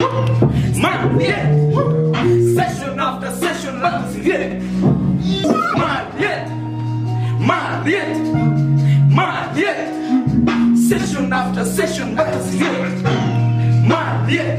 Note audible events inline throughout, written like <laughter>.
Man, yeah. Session after session, man, yeah. Man, yeah. Man, yeah. Man, yeah. Session after session, yeah. Man, yeah.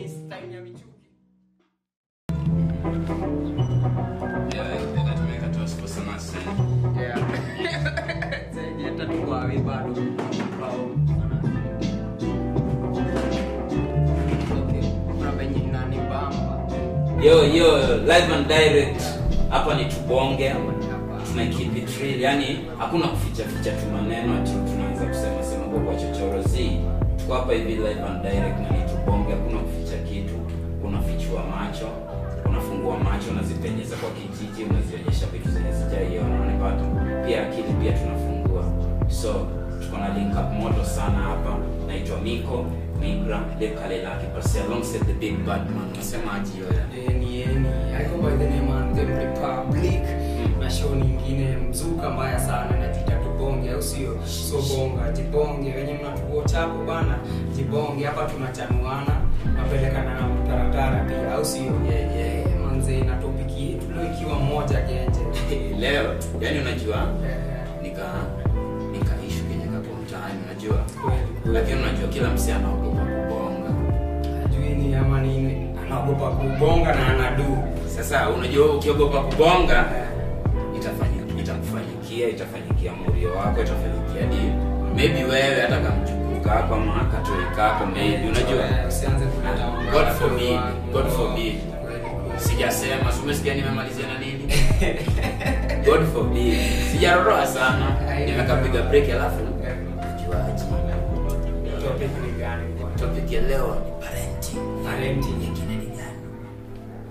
yo yo live and direct. Hapa ni tubonge. Tuna keep yani hakuna kuficha ficha tu maneno ati tunaweza kusema sema kwa kwa chochoro. Zi tuko hapa hivi live and direct na ni tubonge. Hakuna kuficha kitu. Unafichua macho unafungua macho unazipenyeza kwa kijiji unazionyesha vitu zenye sijaiona unanipata pia akili pia tunafungua. So tuko na link up moto sana hapa. Naitwa miko migra lekalelaki pasi alongside the big bad man nasemaji yoya Eni, eni. I go by the name of the Republic. na show nyingine mzuka mbaya sana najita tubonge au sio so bonga jibonge wenye mnatuochapo bana jibonge hapa tunachanuana napelekana na mtaratara pia au sio yeah, yeah. manze na topiki yetu leo ikiwa moja genje <laughs> leo yani unajua Eh, nika nikaishu kenye kapo mtaani unajua. Lakini unajua kila msi anaogopa kubonga. Hajui ni ama nini. Anaogopa kubonga na anadu sasa unajua ukiogopa kubonga itafanya itakufanyikia itafanyikia murio wako itafanyikia di maybe wewe hata kamchukuu kako ama katoikako maybe unajua. God. God kweli. sijasema sumesikia nimemalizia na nini? <laughs> God forbid. Sijaroroa sana. Nimekapiga break alafu leo ni parenting. Parenting. nyingine ni gani?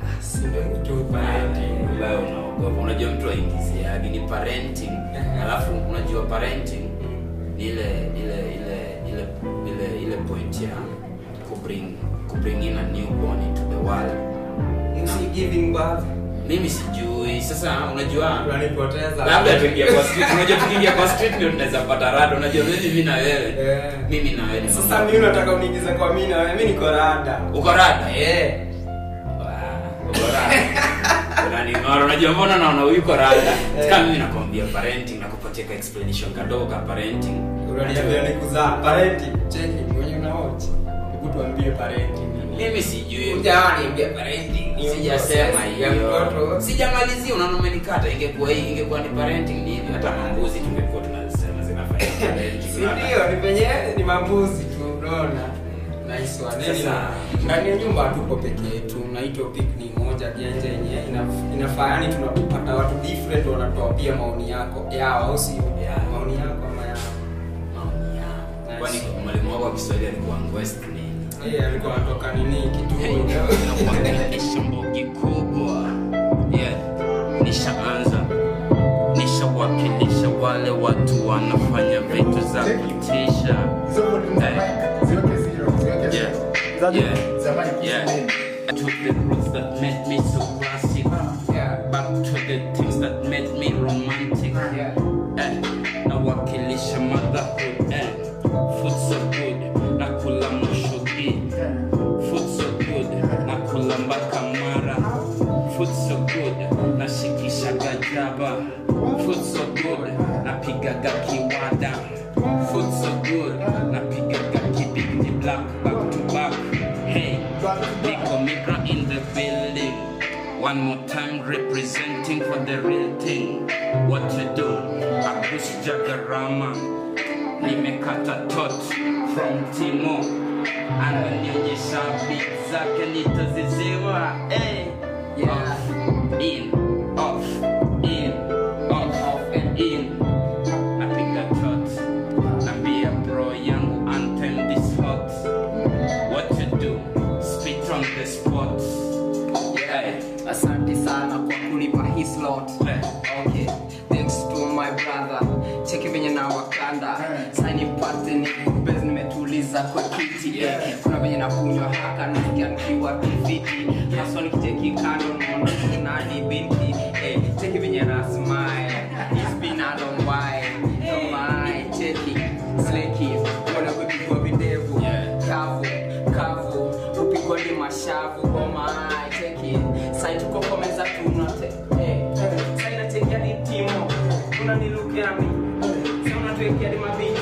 Ah, si ndio? Tu parenting. ambayo unaogopa. Unajua mtu aingiziagi ni parenting. <laughs> Alafu unajua parenting ni ile ile ile ile ile ile point ya kubring kubring in a newborn into the world. You see giving birth, mimi sijui. Sasa unajua labda tuingia kwa street. Unajua tukiingia kwa street ndio tunaweza pata rada. Unajua mimi na wewe. Eh. mimi na wewe Sasa mimi unataka uniingize kwa mimi na wewe, mimi niko rada. uko rada? Eh. Uko rada. Unajua mbona naona huyu uko rada? Kama mimi nakwambia parenting nakupatia ka explanation kadogo ka parenting Unaniambia nikuzaa parenting. Cheki mwenye una. Hebu tuambie parenting. Mimi sijui. Parenting sijasema hiyo sijamalizia unaona umenikata ingekuwa hii ingekuwa ni parenting ni hivi hata mambuzi tungekuwa tunasema zinafanya ndio ni penye ni mambuzi tu unaona. Nice one. Sasa- Sasa ndani ya nyumba hatuko peke yetu. naitwa hii moja genje yenye ina- inafaa yani tunapata watu different wanatoa pia maoni yako yao au sio? Maoni yako ama yao. Maoni yao. kwani mwalimu wako wa kiswahili alikuwa ngwest Eh, alikuwa anatoka nini kituo. mbogi kubwa yeah. nishaanza nishawakilisha wale watu wanafanya vitu za kutisha yeah. Yeah. Yeah. I took the roots that made me so classic Yeah. back to the things that made me romantic Yeah. Gajaba food so good napigaga kiwada food so good napigaga kibigti black back to back. Hey niko migra in the building. One more time representing for the real thing. What to do? Akusja gharama nimekata tot from timo. Ananionyesha bit zake nitaziziwa hey. Yeah. mimi napiga tot, nambia bro yangu unturn this hot, what to do? Spit on the spot. Yeah, asante sana kwa kunipa hii slot. Okay, thanks to my brother, cheki venye na wakanda saini pate ni kupezi nimetuliza kwa kiti. Yeah. kuna venye nakunywa haka nasikia nikiwa kifiti. Haswa nikicheki kando naona nani binti. Eh, cheki venye na smile a long while oh my cheki sleki kuna kupigwa videvu kavu kavu upigwa ni mashavu my cheki sai tuko kwa meza tunote eh. sai nachekia ni timo unanilukia mi sai unatuwekea ni mabiti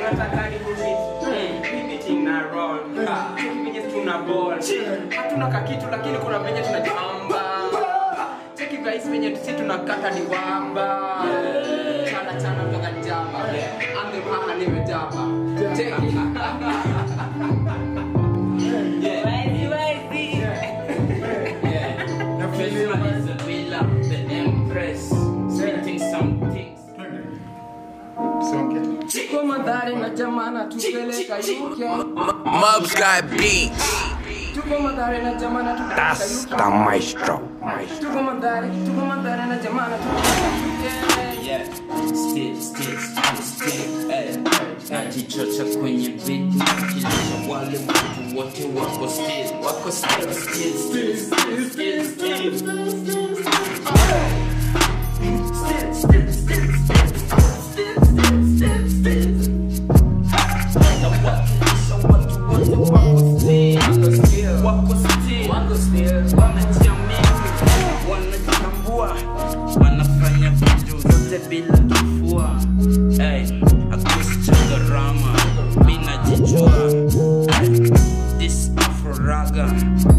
unataka ni kubiti bibiti na roll cheki venye tuna ball hatuna kakitu lakini kuna venye tunajamba cheki guys wenye sisi tunakata ni wamba chana chana spitting some things. Tuko madhari na tupeleka UK Mubs got beats. That's UK the maestro. Tuko madhari, tuko madhari na jamana tupeleka UK Yeah, still, still, still, still, eh. Najichocha kwenye beat nakilisha wale watu wote wako still, wako still, still, still, still, still, still. Nawakilisha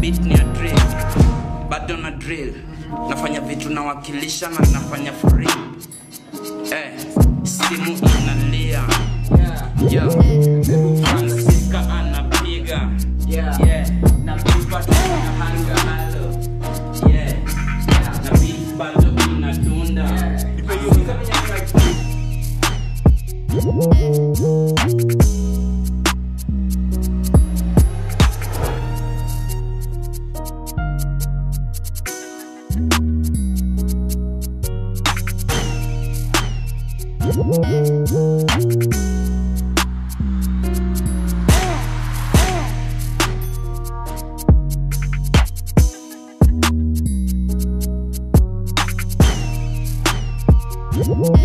beat ni a drill, bado na drill, nafanya vitu nawakilisha na nafanya for real. Hey, simu inalia, Yeah, Francisca anapiga. Yeah. Yeah, na Oh.